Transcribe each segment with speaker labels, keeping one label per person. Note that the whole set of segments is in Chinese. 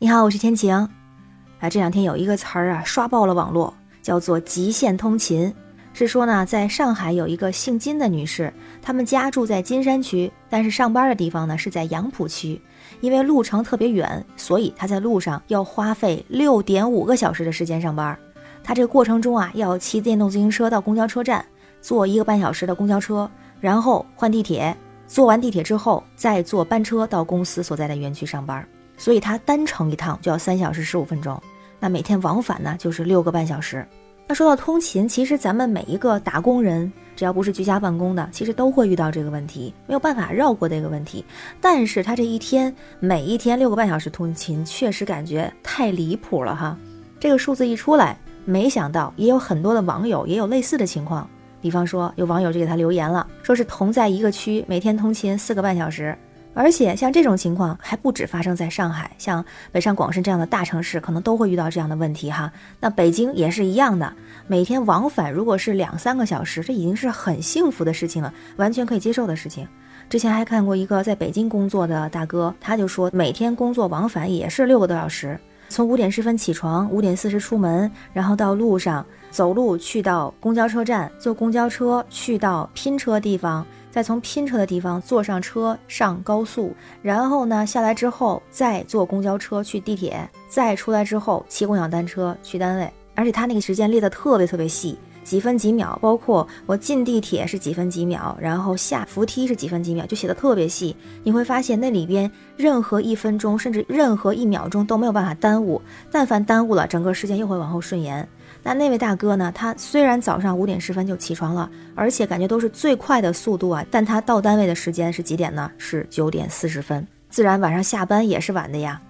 Speaker 1: 你好，我是天晴。啊，这两天有一个词儿啊刷爆了网络，叫做“极限通勤”。是说呢，在上海有一个姓金的女士，他们家住在金山区，但是上班的地方呢是在杨浦区。因为路程特别远，所以她在路上要花费六点五个小时的时间上班。她这个过程中啊，要骑电动自行车到公交车站，坐一个半小时的公交车，然后换地铁，坐完地铁之后再坐班车到公司所在的园区上班。所以他单程一趟就要三小时十五分钟，那每天往返呢就是六个半小时。那说到通勤，其实咱们每一个打工人，只要不是居家办公的，其实都会遇到这个问题，没有办法绕过这个问题。但是他这一天每一天六个半小时通勤，确实感觉太离谱了哈。这个数字一出来，没想到也有很多的网友也有类似的情况。比方说有网友就给他留言了，说是同在一个区，每天通勤四个半小时。而且像这种情况还不止发生在上海，像北上广深这样的大城市，可能都会遇到这样的问题哈。那北京也是一样的，每天往返如果是两三个小时，这已经是很幸福的事情了，完全可以接受的事情。之前还看过一个在北京工作的大哥，他就说每天工作往返也是六个多小时，从五点十分起床，五点四十出门，然后到路上走路去到公交车站，坐公交车去到拼车地方。再从拼车的地方坐上车上高速，然后呢下来之后再坐公交车去地铁，再出来之后骑共享单车去单位。而且他那个时间列得特别特别细，几分几秒，包括我进地铁是几分几秒，然后下扶梯是几分几秒，就写的特别细。你会发现那里边任何一分钟，甚至任何一秒钟都没有办法耽误，但凡耽误了，整个时间又会往后顺延。那那位大哥呢？他虽然早上五点十分就起床了，而且感觉都是最快的速度啊，但他到单位的时间是几点呢？是九点四十分，自然晚上下班也是晚的呀。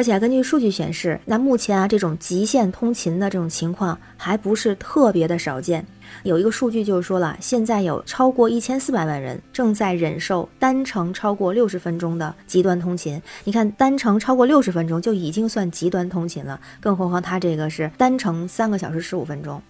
Speaker 1: 而且根据数据显示，那目前啊这种极限通勤的这种情况还不是特别的少见。有一个数据就是说了，现在有超过一千四百万人正在忍受单程超过六十分钟的极端通勤。你看，单程超过六十分钟就已经算极端通勤了，更何况他这个是单程三个小时十五分钟。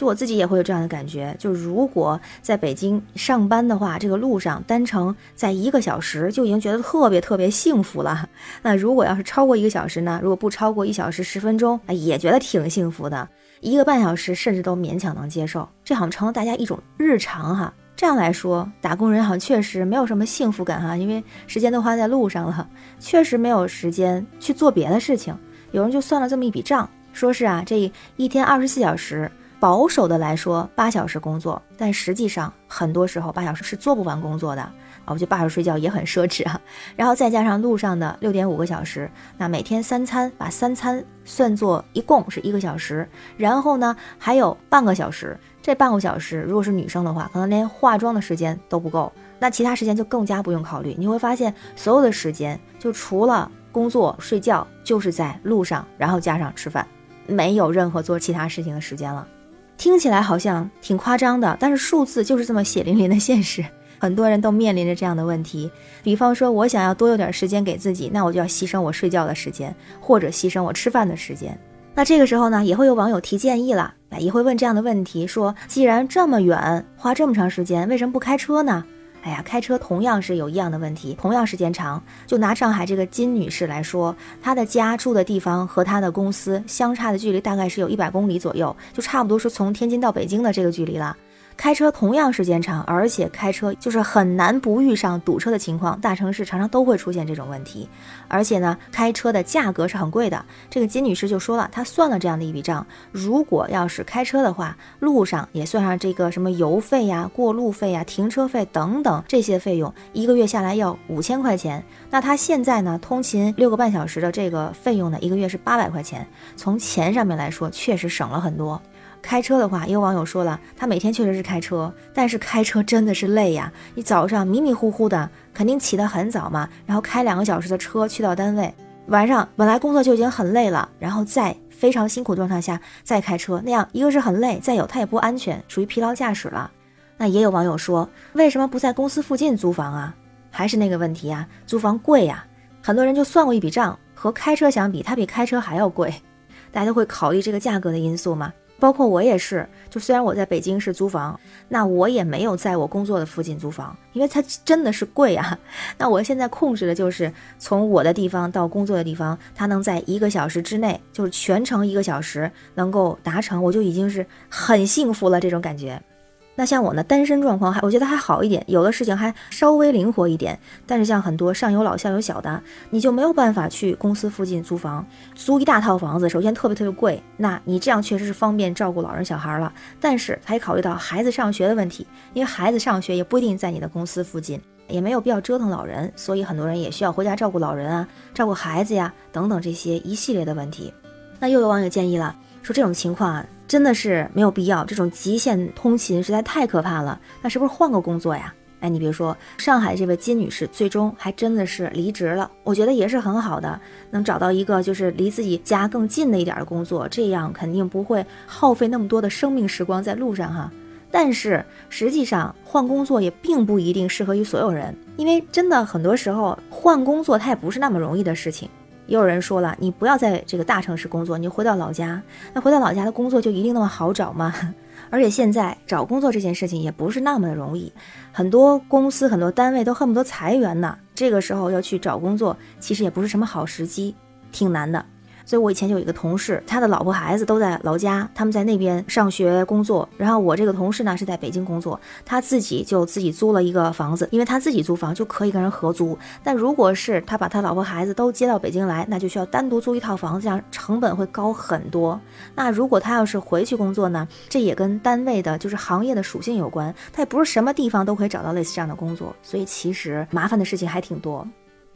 Speaker 1: 就我自己也会有这样的感觉，就如果在北京上班的话，这个路上单程在一个小时就已经觉得特别特别幸福了。那如果要是超过一个小时呢？如果不超过一小时十分钟，也觉得挺幸福的。一个半小时甚至都勉强能接受，这好像成了大家一种日常哈。这样来说，打工人好像确实没有什么幸福感哈，因为时间都花在路上了，确实没有时间去做别的事情。有人就算了这么一笔账，说是啊，这一天二十四小时。保守的来说，八小时工作，但实际上很多时候八小时是做不完工作的啊。我觉得八小时睡觉也很奢侈啊。然后再加上路上的六点五个小时，那每天三餐，把三餐算作一共是一个小时。然后呢，还有半个小时，这半个小时如果是女生的话，可能连化妆的时间都不够。那其他时间就更加不用考虑。你会发现，所有的时间就除了工作、睡觉，就是在路上，然后加上吃饭，没有任何做其他事情的时间了。听起来好像挺夸张的，但是数字就是这么血淋淋的现实。很多人都面临着这样的问题。比方说，我想要多有点时间给自己，那我就要牺牲我睡觉的时间，或者牺牲我吃饭的时间。那这个时候呢，也会有网友提建议了，也会问这样的问题：说，既然这么远，花这么长时间，为什么不开车呢？哎呀，开车同样是有一样的问题，同样时间长。就拿上海这个金女士来说，她的家住的地方和她的公司相差的距离大概是有一百公里左右，就差不多是从天津到北京的这个距离了。开车同样时间长，而且开车就是很难不遇上堵车的情况。大城市常常都会出现这种问题，而且呢，开车的价格是很贵的。这个金女士就说了，她算了这样的一笔账：如果要是开车的话，路上也算上这个什么油费呀、过路费呀、停车费等等这些费用，一个月下来要五千块钱。那她现在呢，通勤六个半小时的这个费用呢，一个月是八百块钱。从钱上面来说，确实省了很多。开车的话，也有网友说了，他每天确实是开车，但是开车真的是累呀。你早上迷迷糊糊的，肯定起得很早嘛，然后开两个小时的车去到单位，晚上本来工作就已经很累了，然后再非常辛苦状态下再开车，那样一个是很累，再有它也不安全，属于疲劳驾驶了。那也有网友说，为什么不在公司附近租房啊？还是那个问题啊，租房贵呀。很多人就算过一笔账，和开车相比，它比开车还要贵。大家都会考虑这个价格的因素吗？包括我也是，就虽然我在北京是租房，那我也没有在我工作的附近租房，因为它真的是贵啊。那我现在控制的就是从我的地方到工作的地方，它能在一个小时之内，就是全程一个小时能够达成，我就已经是很幸福了这种感觉。那像我呢，单身状况还我觉得还好一点，有的事情还稍微灵活一点。但是像很多上有老下有小的，你就没有办法去公司附近租房，租一大套房子，首先特别特别贵。那你这样确实是方便照顾老人小孩了，但是还考虑到孩子上学的问题，因为孩子上学也不一定在你的公司附近，也没有必要折腾老人，所以很多人也需要回家照顾老人啊，照顾孩子呀等等这些一系列的问题。那又有网友建议了，说这种情况啊。真的是没有必要，这种极限通勤实在太可怕了。那是不是换个工作呀？哎，你比如说上海这位金女士，最终还真的是离职了。我觉得也是很好的，能找到一个就是离自己家更近的一点的工作，这样肯定不会耗费那么多的生命时光在路上哈。但是实际上换工作也并不一定适合于所有人，因为真的很多时候换工作它也不是那么容易的事情。也有人说了，你不要在这个大城市工作，你回到老家。那回到老家的工作就一定那么好找吗？而且现在找工作这件事情也不是那么的容易，很多公司、很多单位都恨不得裁员呢。这个时候要去找工作，其实也不是什么好时机，挺难的。所以，我以前就有一个同事，他的老婆孩子都在老家，他们在那边上学工作。然后我这个同事呢是在北京工作，他自己就自己租了一个房子，因为他自己租房就可以跟人合租。但如果是他把他老婆孩子都接到北京来，那就需要单独租一套房子，这样成本会高很多。那如果他要是回去工作呢，这也跟单位的就是行业的属性有关，他也不是什么地方都可以找到类似这样的工作，所以其实麻烦的事情还挺多。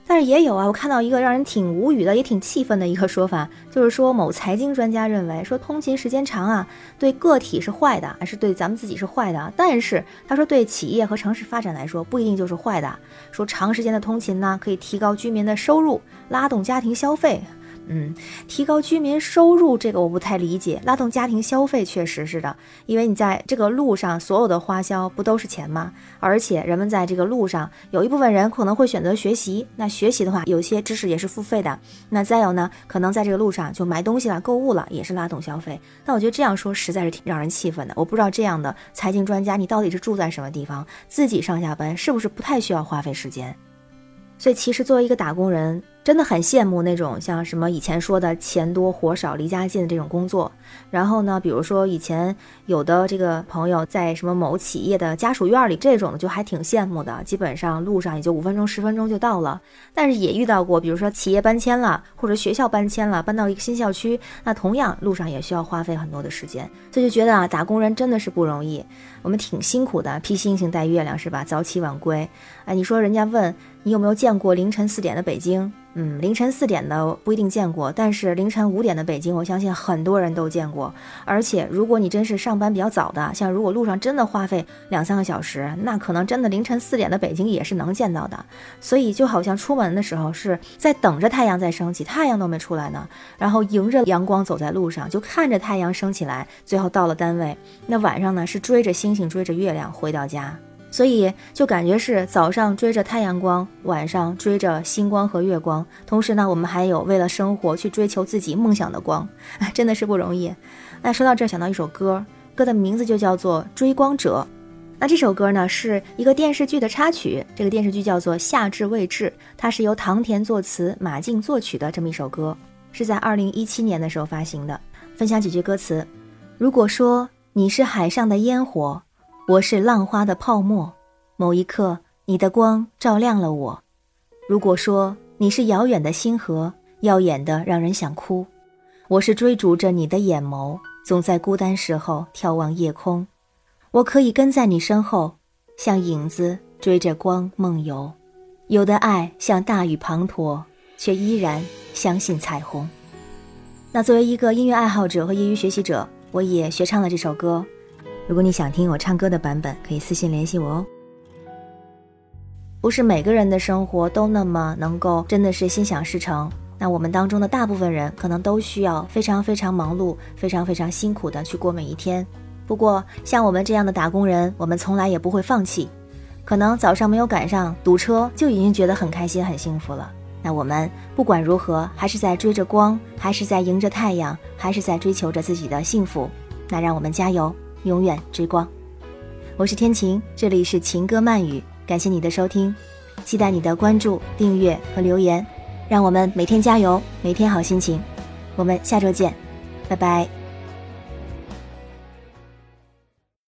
Speaker 1: 但是也有啊，我看到一个让人挺无语的，也挺气愤的一个说法，就是说某财经专家认为，说通勤时间长啊，对个体是坏的，还是对咱们自己是坏的？但是他说，对企业和城市发展来说，不一定就是坏的。说长时间的通勤呢，可以提高居民的收入，拉动家庭消费。嗯，提高居民收入这个我不太理解，拉动家庭消费确实是的，因为你在这个路上所有的花销不都是钱吗？而且人们在这个路上有一部分人可能会选择学习，那学习的话有些知识也是付费的。那再有呢，可能在这个路上就买东西了、购物了，也是拉动消费。但我觉得这样说实在是挺让人气愤的。我不知道这样的财经专家，你到底是住在什么地方？自己上下班是不是不太需要花费时间？所以其实作为一个打工人。真的很羡慕那种像什么以前说的钱多活少、离家近的这种工作。然后呢，比如说以前有的这个朋友在什么某企业的家属院里，这种就还挺羡慕的。基本上路上也就五分钟、十分钟就到了。但是也遇到过，比如说企业搬迁了，或者学校搬迁了，搬到一个新校区，那同样路上也需要花费很多的时间。所以就觉得啊，打工人真的是不容易，我们挺辛苦的，披星星戴月亮是吧？早起晚归。哎，你说人家问你有没有见过凌晨四点的北京？嗯，凌晨四点的不一定见过，但是凌晨五点的北京，我相信很多人都见过。而且，如果你真是上班比较早的，像如果路上真的花费两三个小时，那可能真的凌晨四点的北京也是能见到的。所以，就好像出门的时候是在等着太阳在升起，太阳都没出来呢，然后迎着阳光走在路上，就看着太阳升起来，最后到了单位。那晚上呢，是追着星星，追着月亮回到家。所以就感觉是早上追着太阳光，晚上追着星光和月光。同时呢，我们还有为了生活去追求自己梦想的光，真的是不容易。那说到这，想到一首歌，歌的名字就叫做《追光者》。那这首歌呢，是一个电视剧的插曲。这个电视剧叫做《夏至未至》，它是由唐田作词，马竞作曲的这么一首歌，是在二零一七年的时候发行的。分享几句歌词：如果说你是海上的烟火。我是浪花的泡沫，某一刻，你的光照亮了我。如果说你是遥远的星河，耀眼的让人想哭，我是追逐着你的眼眸，总在孤单时候眺望夜空。我可以跟在你身后，像影子追着光梦游。有的爱像大雨滂沱，却依然相信彩虹。那作为一个音乐爱好者和业余学习者，我也学唱了这首歌。如果你想听我唱歌的版本，可以私信联系我哦。不是每个人的生活都那么能够真的是心想事成。那我们当中的大部分人可能都需要非常非常忙碌、非常非常辛苦的去过每一天。不过像我们这样的打工人，我们从来也不会放弃。可能早上没有赶上堵车，就已经觉得很开心、很幸福了。那我们不管如何，还是在追着光，还是在迎着太阳，还是在追求着自己的幸福。那让我们加油，永远追光。我是天晴，这里是情歌慢语，感谢你的收听，期待你的关注、订阅和留言，让我们每天加油，每天好心情。我们下周见，拜拜。